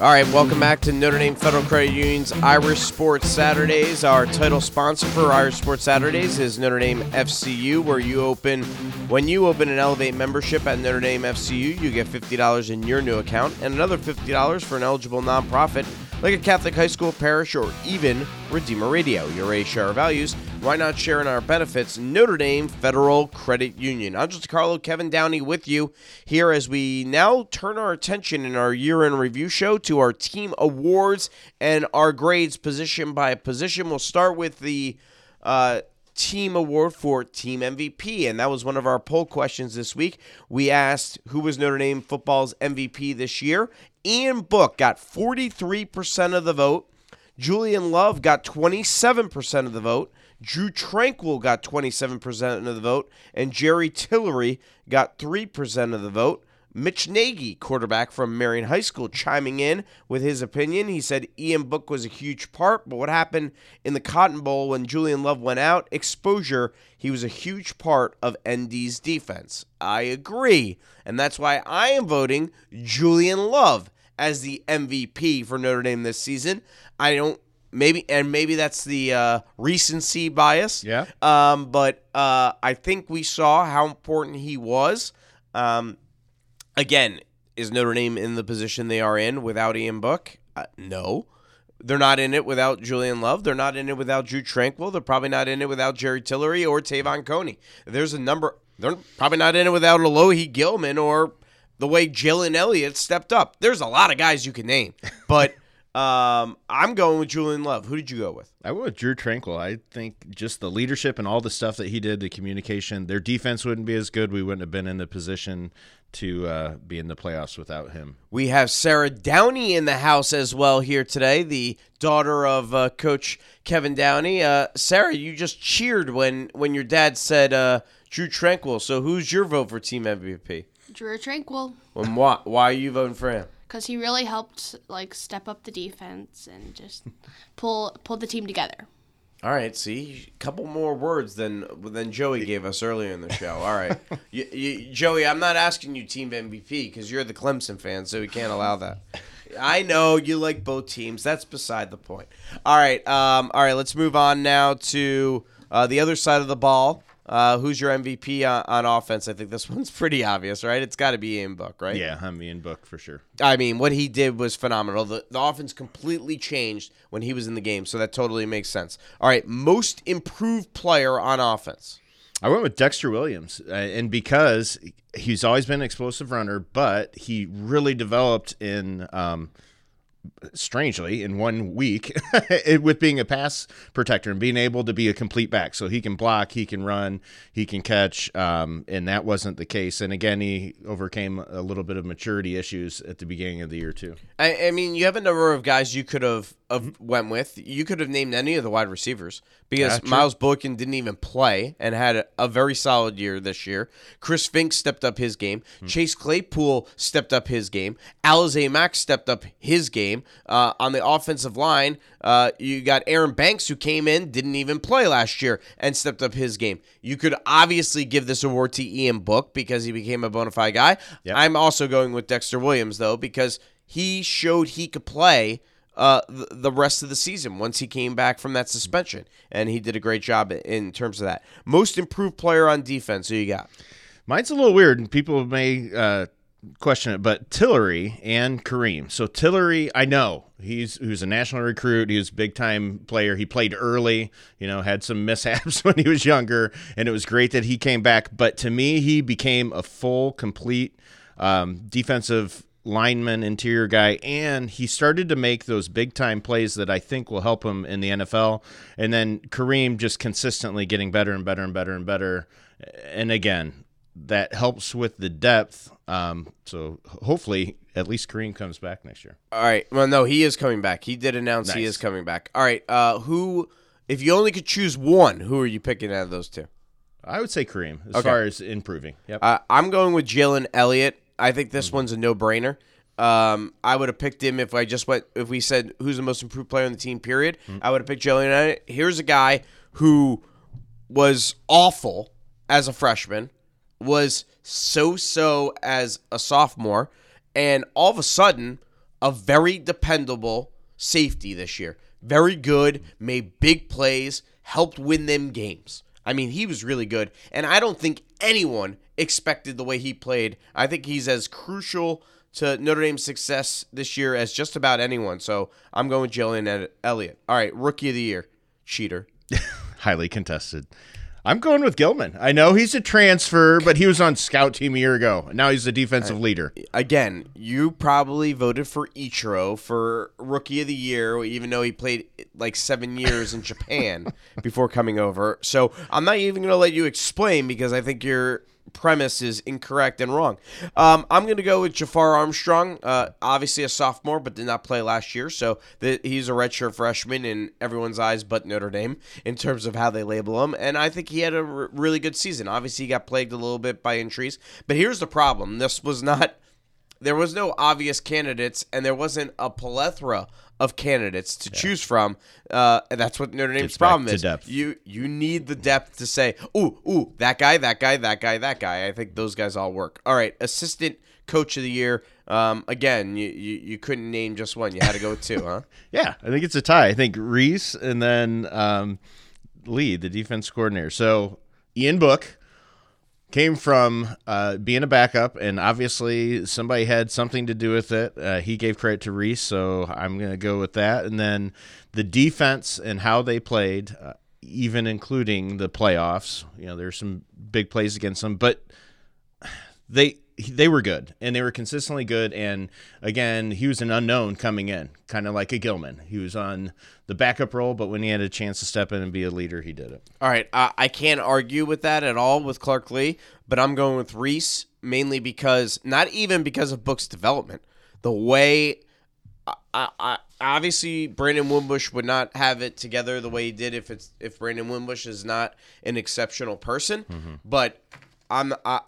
All right, welcome back to Notre Dame Federal Credit Union's Irish Sports Saturdays. Our title sponsor for Irish Sports Saturdays is Notre Dame FCU, where you open when you open an Elevate membership at Notre Dame FCU, you get fifty dollars in your new account and another fifty dollars for an eligible nonprofit like a Catholic high school, parish, or even Redeemer Radio. You're ready share values. Why not share in our benefits? Notre Dame Federal Credit Union. I'm just Carlo Kevin Downey with you here as we now turn our attention in our year in review show to our team awards and our grades position by position. We'll start with the uh, team award for team MVP, and that was one of our poll questions this week. We asked who was Notre Dame football's MVP this year. Ian Book got 43% of the vote. Julian Love got 27% of the vote. Drue Tranquill got 27% of the vote. And Jerry Tillery got 3% of the vote. Mitch Nagy, quarterback from Marion High School, chiming in with his opinion. He said Ian Book was a huge part, but what happened in the Cotton Bowl when Julian Love went out? Exposure. He was a huge part of ND's defense. I agree. And that's why I am voting Julian Love as the MVP for Notre Dame this season. I don't maybe and maybe that's the uh, recency bias. Yeah. Um, but uh, I think we saw how important he was. Um, again, is Notre Dame in the position they are in without Ian Book? Uh, no. They're not in it without Julian Love. They're not in it without Drue Tranquill. They're probably not in it without Jerry Tillery or Te'von Coney. There's a number. They're probably not in it without Alohi Gilman or the way Jalen Elliott stepped up. There's a lot of guys you can name, but um, I'm going with Julian Love. Who did you go with? I went with Drue Tranquill. I think just the leadership and all the stuff that he did, the communication, their defense wouldn't be as good. We wouldn't have been in the position to uh, be in the playoffs without him. We have Sarah Downey in the house as well here today, the daughter of uh, Coach Kevin Downey. Uh, Sarah, you just cheered when when your dad said uh, Drue Tranquill. So who's your vote for team MVP? Drue Tranquill, And why why are you voting for him? Because he really helped like step up the defense and just <laughs> pull pull the team together. All right, see, a couple more words than than Joey gave us earlier in the show. All right, <laughs> you, you, Joey, I'm not asking you team MVP because you're the Clemson fan, so we can't allow that. I know you like both teams. That's beside the point. All right, um, all right. Let's move on now to uh, the other side of the ball. Uh, who's your MVP on, on offense? I think this <laughs> one's pretty obvious, right? It's got to be Ian Book, right? Yeah, I'm Ian Book for sure. I mean, what he did was phenomenal. The, the offense completely changed when he was in the game, so that totally makes sense. All right, most improved player on offense. I went with Dexter Williams, uh, and because he's always been an explosive runner, but he really developed in. Um, strangely in one week <laughs> it- with being a pass protector and being able to be a complete back. So he can block he can run he can catch um, and that wasn't the case. And again he overcame a little bit of maturity issues at the beginning of the year too. I, I mean, you have a number of guys you could have went with. You could have named any of the wide receivers because true. Miles Boykin didn't even play and had a, a very solid year this year. Chris Finke stepped up his game. Chase Claypool stepped up his game. Alize Mack stepped up his game. Uh, on the offensive line, uh, you got Aaron Banks who came in, didn't even play last year, and stepped up his game. You could obviously give this award to Ian Book because he became a bona fide guy. I'm also going with Dexter Williams though because he showed he could play uh, the, rest of the season once he came back from that suspension, and he did a great job in terms of that. Most improved player on defense. Who you got? Mine's a little weird, and people may uh, question it, but Tillery and Kareem. So Tillery, I know he's who's a national recruit. He was big time player. He played early, you know, had some <laughs> mishaps when he was younger, and it was great that he came back. But to me, he became a full, complete um, defensive lineman, interior guy, and he started to make those big time plays that I think will help him in the NFL. And then Kareem just consistently getting better and better and better and better. And again, that helps with the depth. Um, so hopefully, at least Kareem comes back next year. All right. Well, no, he is coming back. He did announce he is coming back. All right. Uh, who? If you only could choose one, who are you picking out of those two? I would say Kareem as Okay. far as improving. Yep. Uh, I'm going with Jalen Elliott. I think this one's a no-brainer. Um, I would have picked him if I just went. If we said who's the most improved player on the team, period, I would have picked Jalen. Here's a guy who was awful as a freshman, was so-so as a sophomore, and all of a sudden, a very dependable safety this year. Very good, made big plays, helped win them games. I mean, he was really good, and I don't think anyone expected the way he played. I think he's as crucial to Notre Dame's success this year as just about anyone. So I'm going with Jalen Ed- Elliott. All right, rookie of the year, cheater. <laughs> Highly contested. I'm going with Gilman. I know he's a transfer, but he was on scout team a year ago. Now he's the defensive leader. Again, you probably voted for Ichiro for rookie of the year, even though he played like seven years in <laughs> Japan before coming over. So I'm not even going to let you explain because I think you're premise is incorrect and wrong. Um, I'm going to go with Jafar Armstrong. Uh, obviously a sophomore, but did not play last year, so the, he's a redshirt freshman in everyone's eyes, but Notre Dame in terms of how they label him. And I think he had a r- really good season. Obviously, he got plagued a little bit by injuries, but here's the problem: this was not. There was no obvious candidates, and there wasn't a plethora of candidates to choose from. Uh, and that's what Notre Dame's Gets problem is. You you need the depth to say, ooh, ooh, that guy, that guy, that guy, that guy. I think those guys all work. All right, assistant coach of the year. Um, again, you, you you couldn't name just one. You had to go with two, huh? <laughs> Yeah, I think it's a tie. I think Rees and then um, Lea, the defense coordinator. So Ian Book came from uh, being a backup, and obviously somebody had something to do with it. Uh, he gave credit to Rees, so I'm going to go with that. And then the defense and how they played, uh, even including the playoffs. You know, there's some big plays against them, but they they were good and they were consistently good and again he was an unknown coming in kind of like a gilman he was on the backup role but when he had a chance to step in and be a leader he did it All right, I, I can't argue with that at all with Clark Lea, but I'm going with Rees mainly because not even because of Book's development. The way, I, I, obviously, Brandon Wimbush would not have it together the way he did if it's if Brandon Wimbush is not an exceptional person. Mm-hmm. But I'm I,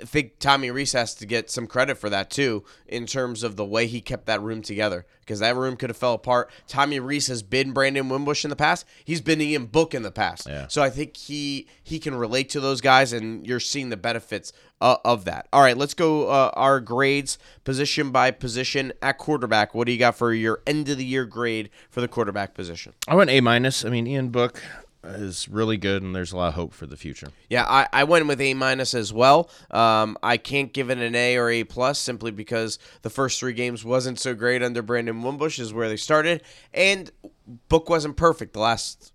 I think Tommy Rees has to get some credit for that too, in terms of the way he kept that room together. Because that room could have fell apart. Tommy Rees has been Brandon Wimbush in the past. He's been Ian Book in the past. Yeah. So I think he he can relate to those guys, and you're seeing the benefits uh, of that. All right, let's go uh, our grades position by position at quarterback. What do you got for your end of the year grade for the quarterback position? i went a minus i mean ian book is really good and there's a lot of hope for the future Yeah, I, I went with A minus as well. Um, I can't give it an A or A plus simply because the first three games wasn't so great under Brandon Wimbush is where they started, and Book wasn't perfect the last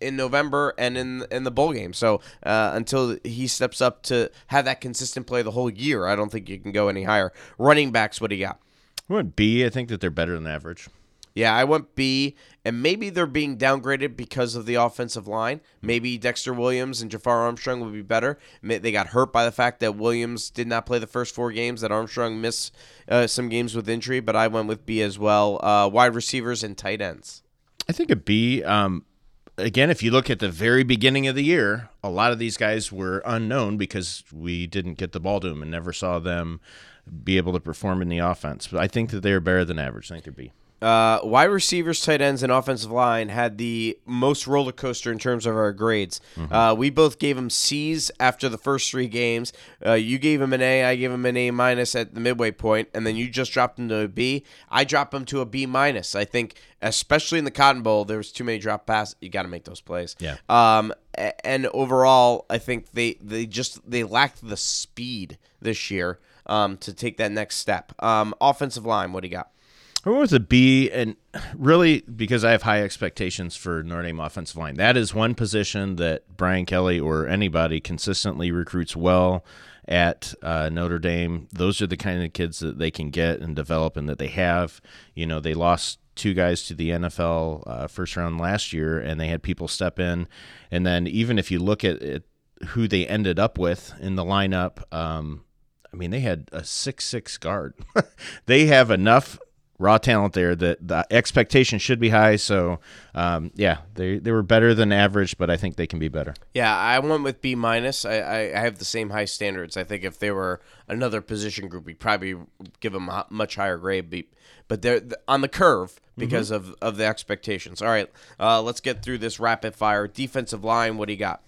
in November and in in the bowl game. So uh, until he steps up to have that consistent play the whole year, I don't think you can go any higher. Running backs, what do you got? i went b i think that they're better than average Yeah, I went B, and maybe they're being downgraded because of the offensive line. Maybe Dexter Williams and Jafar Armstrong would be better. They got hurt by the fact that Williams did not play the first four games, that Armstrong missed uh, some games with injury, but I went with B as well. Uh, wide receivers and tight ends. I think a B. Um, again, if you look at the very beginning of the year, a lot of these guys were unknown because we didn't get the ball to them and never saw them be able to perform in the offense. But I think that they are better than average. I think they're B. Uh, wide receivers, tight ends, and offensive line had the most roller coaster in terms of our grades. Uh, we both gave them C's after the first three games. Uh, you gave him an A, I gave him an A minus at the midway point, and then you just dropped him to a B. I dropped him to a B minus. I think, especially in the Cotton Bowl, there was too many drop passes. You got to make those plays. Yeah. Um, and overall, I think they they just they lacked the speed this year um, to take that next step. Um, offensive line, what do you got? Went with a B, and really because I have high expectations for Notre Dame offensive line. That is one position that Brian Kelly or anybody consistently recruits well at uh, Notre Dame. Those are the kind of kids that they can get and develop, and that they have. You know, they lost two guys to the NFL uh, first round last year, and they had people step in. And then even if you look at it, who they ended up with in the lineup. Um, I mean, they had a six-six guard. <laughs> they have enough raw talent there that the expectation should be high. So, um, yeah, they they were better than average, but I think they can be better. Yeah, I went with B minus. I, I, I have the same high standards. I think if they were another position group, we'd probably give them a much higher grade. But they're on the curve because of, of the expectations. All right, uh, let's get through this rapid fire. Defensive line, what do you got?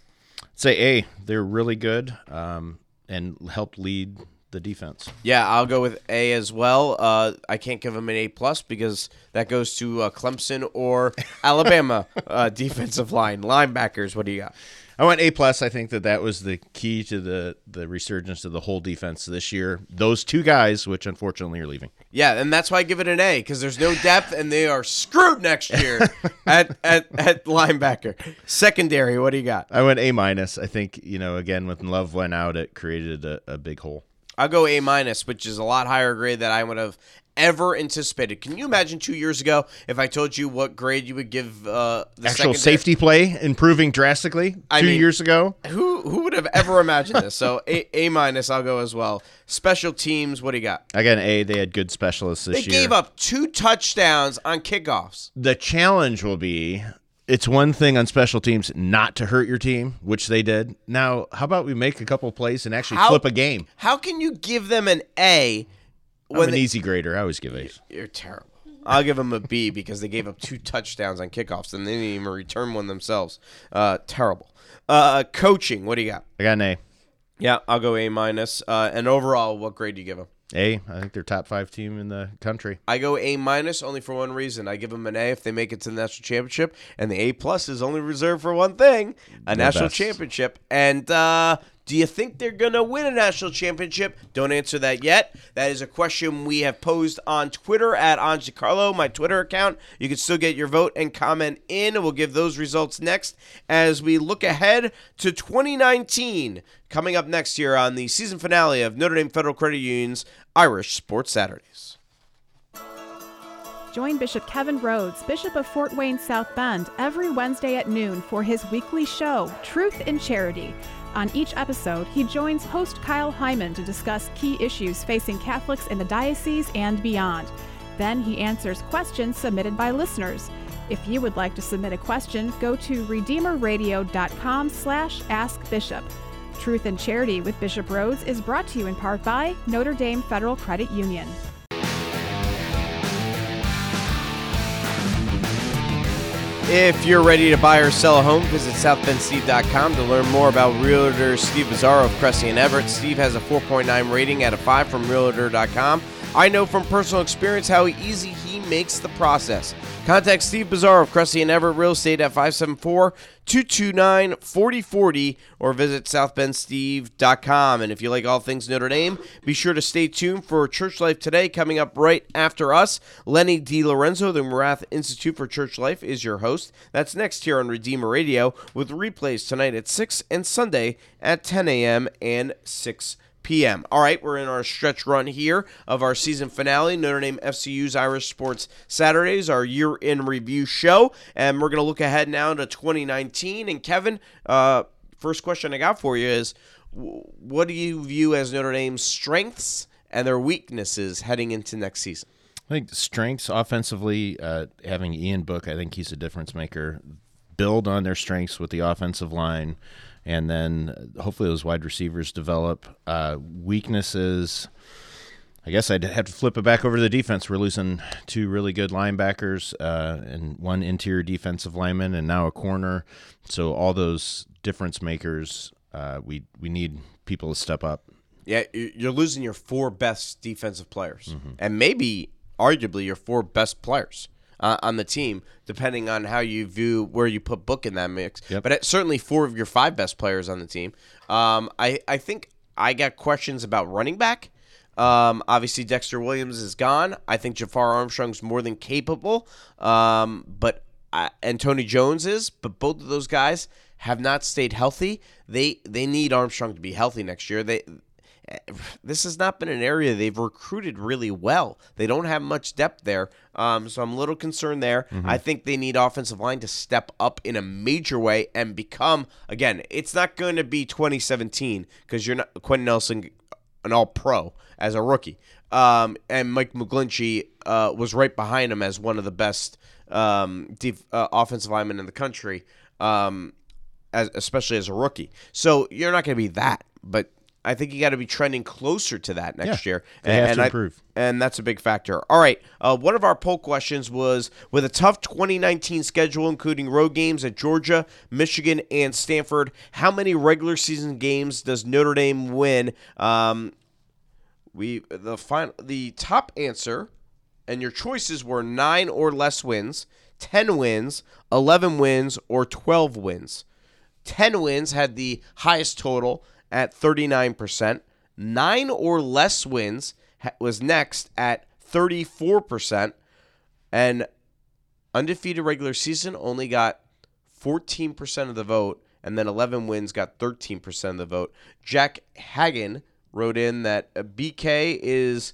Say, A, they're really good um, and helped lead the defense. Yeah, I'll go with A as well. Uh, I can't give them an A plus because that goes to uh, Clemson or <laughs> Alabama uh, defensive line linebackers. What do you got? I went A plus. I think that that was the key to the the resurgence of the whole defense this year. Those two guys, which unfortunately are leaving. Yeah, and that's why I give it an A because there's no depth and they are screwed next year <laughs> at, at at linebacker. Secondary, what do you got? I went A minus. I think you know again when Love went out, it created a, a big hole. I'll go A minus, which is a lot higher grade than I would have ever anticipated. Can you imagine two years ago if I told you what grade you would give uh, the Actual secondary- safety play improving drastically I two mean- years ago. Who who would have ever imagined this? So A A minus, I'll go as well. Special teams, what do you got? I got an A. They had good specialists this They year. gave up two touchdowns on kickoffs. the challenge will be it's one thing on special teams not to hurt your team, which they did. Now, how about we make a couple plays and actually How- flip a game? How can you give them an A I'm an they- easy grader. I always give A's. You're terrible. I'll give them a B because they gave up two touchdowns on kickoffs and they didn't even return one themselves. Uh, terrible. Uh, coaching, what do you got? I got an A. Yeah, I'll go A minus. Uh, and overall, what grade do you give them? A. I think they're top five team in the country. I go A minus only for one reason. I give them an A if they make it to the national championship, and the A plus is only reserved for one thing: a The national best. championship. And uh, do you think they're gonna win a national championship? Don't answer that yet. That is a question we have posed on Twitter at Carlo, my Twitter account. You can still get your vote and comment in. We'll give those results next as we look ahead to 2019. Coming up next year on the season finale of Notre Dame Federal Credit Union's Irish Sports Saturdays. Join Bishop Kevin Rhodes, Bishop of Fort Wayne South Bend, every Wednesday at noon for his weekly show, Truth in Charity. On each episode, he joins host Kyle Hyman to discuss key issues facing Catholics in the diocese and beyond. Then he answers questions submitted by listeners. If you would like to submit a question, go to redeemerradio.com slash askbishop. Truth and Charity with Bishop Rhodes is brought to you in part by Notre Dame Federal Credit Union. If you're ready to buy or sell a home, visit southbendsteve.com to learn more about Realtor Steve Bizarro of Cressy and Everett. Steve has a 4.9 rating out of 5 from Realtor.com. I know from personal experience how easy he makes the process. Contact Steve Bizarro of Cressy and Everett Real Estate at 574 229 4040 or visit southbendsteve.com. And if you like all things Notre Dame, be sure to stay tuned for Church Life Today coming up right after us. Lenny DeLorenzo, the McGrath Institute for Church Life, is your host. That's next here on Redeemer Radio with replays tonight at 6 and Sunday at 10 a.m. and 6 p.m. All right, we're in our stretch run here of our season finale, Notre Dame FCU's Irish Sports Saturdays, our year in review show. And we're going to look ahead now to 2019. And Kevin, uh, first question I got for you is what do you view as Notre Dame's strengths and their weaknesses heading into next season? I think strengths offensively, uh, having Ian Book, I think he's a difference maker. Build on their strengths with the offensive line, and then hopefully those wide receivers develop. Uh, weaknesses, I guess I'd have to flip it back over to the defense. We're losing two really good linebackers uh, and one interior defensive lineman, and now a corner. So all those difference makers, uh, we we need people to step up. Yeah, you- you're losing your four best defensive players, and maybe arguably your four best players uh, on the team, depending on how you view where you put Book in that mix. Yep. But certainly four of your five best players on the team. Um, I I think I got questions about running back. Um, obviously, Dexter Williams is gone. I think Jafar Armstrong's more than capable, um, but I, and Tony Jones is. But both of those guys have not stayed healthy. They they need Armstrong to be healthy next year. They this has not been an area they've recruited really well. They don't have much depth there, um, so I'm a little concerned there. I think they need offensive line to step up in a major way and become again. It's not going to be 2017 because you're not Quenton Nelson, an All Pro as a rookie, um, and Mike McGlinchey uh, was right behind him as one of the best um, def- uh, offensive linemen in the country. Um, as, especially as a rookie. So you're not going to be that, but I think you got to be trending closer to that next Yeah, year. they have to I- improve. and that's a big factor. All right, uh, one of our poll questions was with a tough 2019 schedule, including road games at Georgia, Michigan, and Stanford. How many regular season games does Notre Dame win? Um, we the final the top answer, and your choices were nine or less wins, ten wins, eleven wins, or twelve wins. 10 wins had the highest total at 39%. 9 or less wins was next at 34%. And undefeated regular season only got 14% of the vote. And then 11 wins got 13% of the vote. Jack Hagan wrote in that uh, BK is.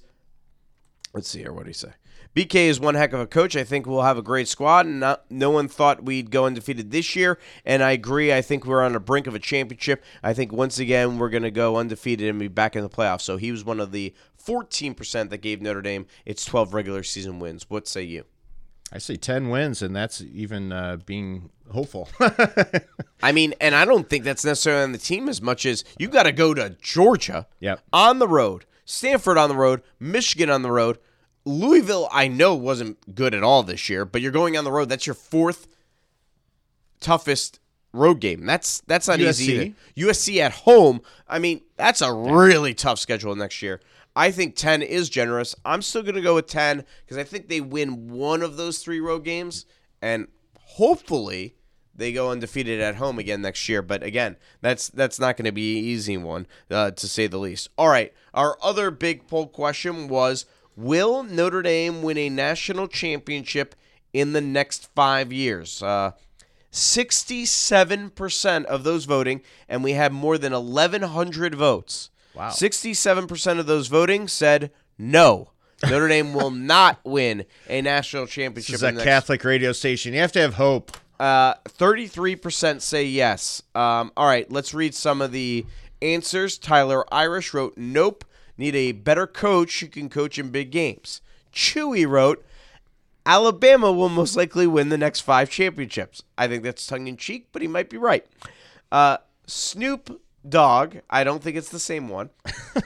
Let's see here. What do you say? BK is one heck of a coach. I think we'll have a great squad. And not, no one thought we'd go undefeated this year. And I agree. I think we're on the brink of a championship. I think once again we're going to go undefeated and be back in the playoffs. So he was one of the 14% that gave Notre Dame its 12 regular season wins. What say you? I say 10 wins, and that's even uh, being hopeful. <laughs> I mean, and I don't think that's necessarily on the team as much as you got to go to Georgia Yep. on the road, Stanford on the road, Michigan on the road. Louisville, I know, wasn't good at all this year, but you're going on the road. That's your fourth toughest road game. That's that's not easy USC. either. USC at home. I mean, that's a really tough schedule next year. I think 10 is generous. I'm still going to go with 10 because I think they win one of those three road games, and hopefully they go undefeated at home again next year. But again, that's that's not going to be an easy one uh, to say the least. All right, our other big poll question was: Will Notre Dame win a national championship in the next five years? Uh, 67% of those voting, and we had more than 1,100 votes. Wow. 67% of those voting said no. Notre Dame will <laughs> not win a national championship. This is in a the next- Catholic radio station. You have to have hope. uh, 33% say yes. Um, all right, let's read some of the answers. Tyler Irish wrote, Nope. Need a better coach who can coach in big games. Chewy wrote, Alabama will most likely win the next five championships. I think that's tongue in cheek, but he might be right. Uh, Snoop Dogg, I don't think it's the same one. <laughs>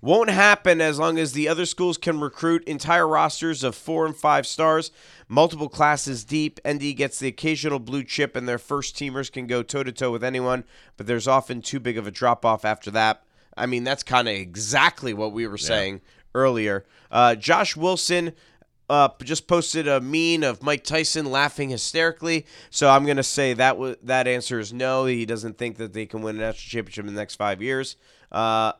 Won't happen as long as the other schools can recruit entire rosters of four and five stars, multiple classes deep. ND gets the occasional blue chip, and their first teamers can go toe to toe with anyone, but there's often too big of a drop off after that. I mean, that's kind of exactly what we were saying earlier. Uh, Josh Wilson uh, just posted a meme of Mike Tyson laughing hysterically. So I'm going to say that w- that answer is no. He doesn't think that they can win a national championship in the next five years. Uh,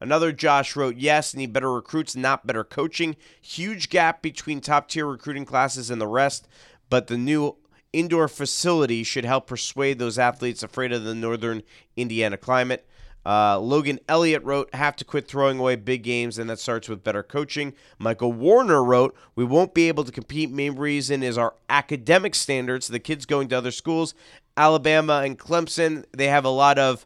another Josh wrote, yes, need better recruits, not better coaching. Huge gap between top tier recruiting classes and the rest, but the new indoor facility should help persuade those athletes afraid of the northern Indiana climate. Uh, Logan Elliott wrote, have to quit throwing away big games, and that starts with better coaching. Michael Warner wrote, we won't be able to compete. Main reason is our academic standards. The kids going to other schools, Alabama and Clemson, they have a lot of,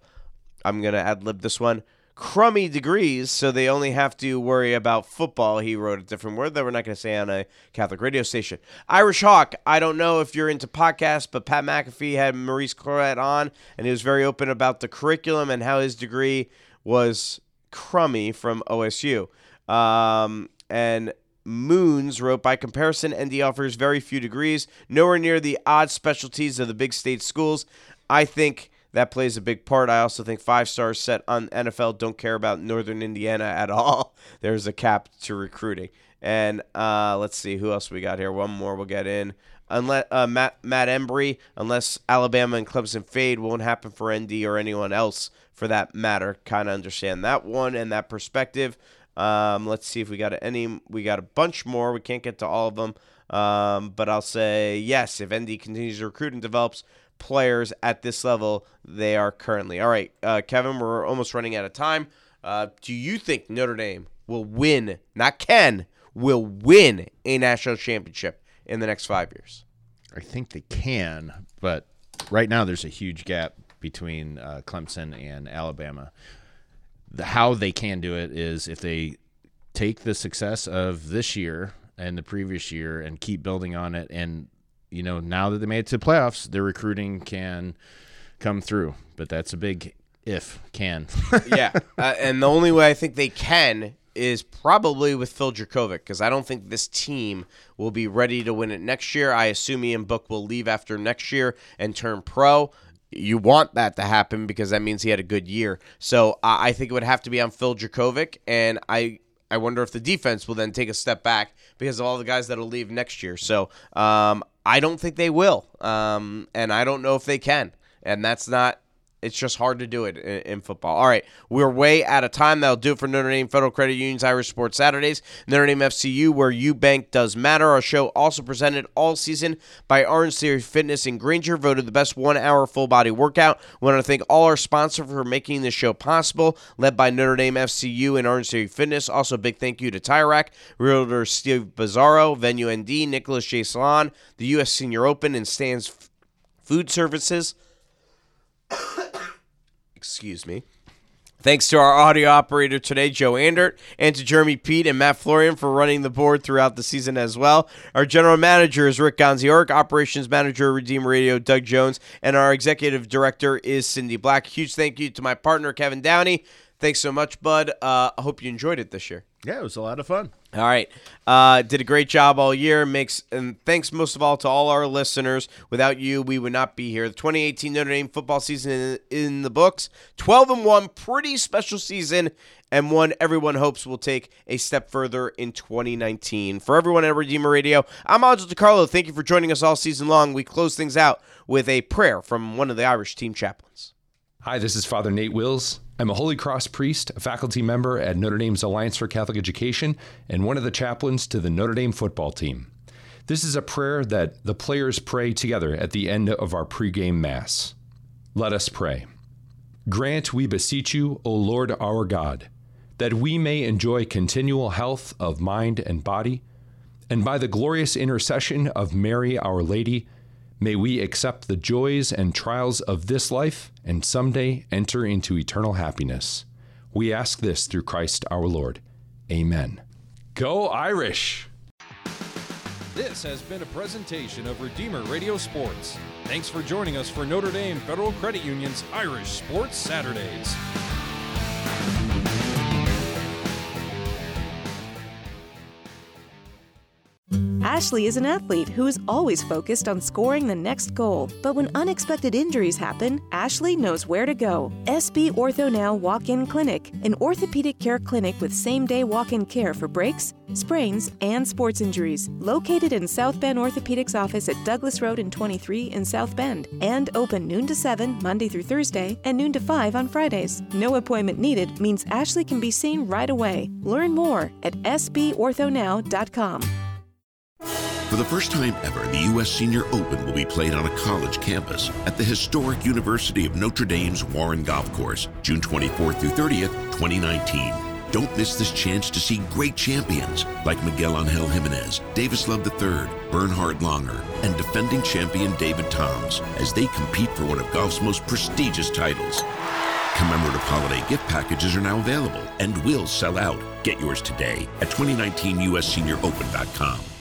I'm going to ad lib this one, crummy degrees, so they only have to worry about football. He wrote a different word that we're not going to say on a Catholic radio station. Irish Hawk, I don't know if you're into podcasts, but Pat McAfee had Maurice Clarett on, and he was very open about the curriculum and how his degree was crummy from OSU. Um, and Moons wrote, by comparison, ND offers very few degrees, nowhere near the odd specialties of the big state schools. I think that plays a big part. I also think five stars set on NFL don't care about Northern Indiana at all. <laughs> There's a cap to recruiting. And uh, let's see who else we got here. One more we'll get in. Unless uh, Matt Matt Embry, unless Alabama and Clemson fade, won't happen for ND or anyone else for that matter. Kind of understand that one and that perspective. Um, let's see if we got any. We got a bunch more. We can't get to all of them. Um, but I'll say yes. If ND continues to recruit and develops players at this level, they are currently. All right, uh, Kevin, we're almost running out of time. Uh, do you think Notre Dame will win? Not can will win a national championship in the next five years. I think they can, but right now there's a huge gap between uh, Clemson and Alabama. The, how they can do it is if they take the success of this year and the previous year and keep building on it. And, you know, now that they made it to the playoffs, their recruiting can come through. But that's a big if, can. <laughs> yeah. Uh, and the only way I think they can is probably with Phil Jurkovec because I don't think this team will be ready to win it next year. I assume Ian Book will leave after next year and turn pro. You want that to happen because that means he had a good year. So I I think it would have to be on Phil Jurkovec, and I I wonder if the defense will then take a step back because of all the guys that'll leave next year. So um, I don't think they will, um, and I don't know if they can, and that's not it's just hard to do it in, in, football. All right, we're way out of time. That'll do it for Notre Dame Federal Credit Union's Irish Sports Saturdays. Notre Dame FCU, where you bank does matter. Our show also presented all season by Orange Theory Fitness in Granger, voted the best one-hour full-body workout. We want to thank all our sponsors for making this show possible, led by Notre Dame FCU and Orange Theory Fitness. Also, big thank you to Tire Rack, Realtor Steve Bizarro, Venue ND, Nicholas J. Salon, the U.S. Senior Open, and Stan's Food Services. Excuse me. Thanks to our audio operator today, Joe Andert, and to Jeremy Pete and Matt Florian for running the board throughout the season as well. Our general manager is Rick Gonziork, operations manager, Redeem Radio, Doug Jones, and our executive director is Cindy Black. Huge thank you to my partner, Kevin Downey. Thanks so much, bud. Uh, I hope you enjoyed it this year. Yeah, it was a lot of fun. All right. Uh, did a great job all year. Makes and thanks most of all to all our listeners. Without you, we would not be here. The 2018 Notre Dame football season in, the books. 12 and 1, pretty special season, and one everyone hopes will take a step further in 2019. For everyone at Redeemer Radio, I'm Angelo DiCarlo. Thank you for joining us all season long. We close things out with a prayer from one of the Irish team chaplains. Hi, this is Father Nate Wills. I'm a Holy Cross priest, a faculty member at Notre Dame's Alliance for Catholic Education, and one of the chaplains to the Notre Dame football team. This is a prayer that the players pray together at the end of our pregame Mass. Let us pray. Grant, we beseech you, O Lord our God, that we may enjoy continual health of mind and body, and by the glorious intercession of Mary our Lady, May we accept the joys and trials of this life and someday enter into eternal happiness. We ask this through Christ our Lord. Amen. Go Irish! This has been a presentation of Redeemer Radio Sports. Thanks for joining us for Notre Dame Federal Credit Union's Irish Sports Saturdays. Ashley is an athlete who is always focused on scoring the next goal. But when unexpected injuries happen, Ashley knows where to go. SB Ortho Now Walk In Clinic, an orthopedic care clinic with same day walk in care for breaks, sprains, and sports injuries. Located in South Bend Orthopedics office at Douglas Road and 23 in South Bend. And open noon to 7 Monday through Thursday and noon to 5 on Fridays. No appointment needed means Ashley can be seen right away. Learn more at sborthonow.com. For the first time ever, the U.S. Senior Open will be played on a college campus at the historic University of Notre Dame's Warren Golf Course, June 24th through 30th, 2019. Don't miss this chance to see great champions like Miguel Angel Jimenez, Davis Love III, Bernhard Langer, and defending champion David Toms as they compete for one of golf's most prestigious titles. Commemorative holiday gift packages are now available and will sell out. Get yours today at 2019USSeniorOpen.com.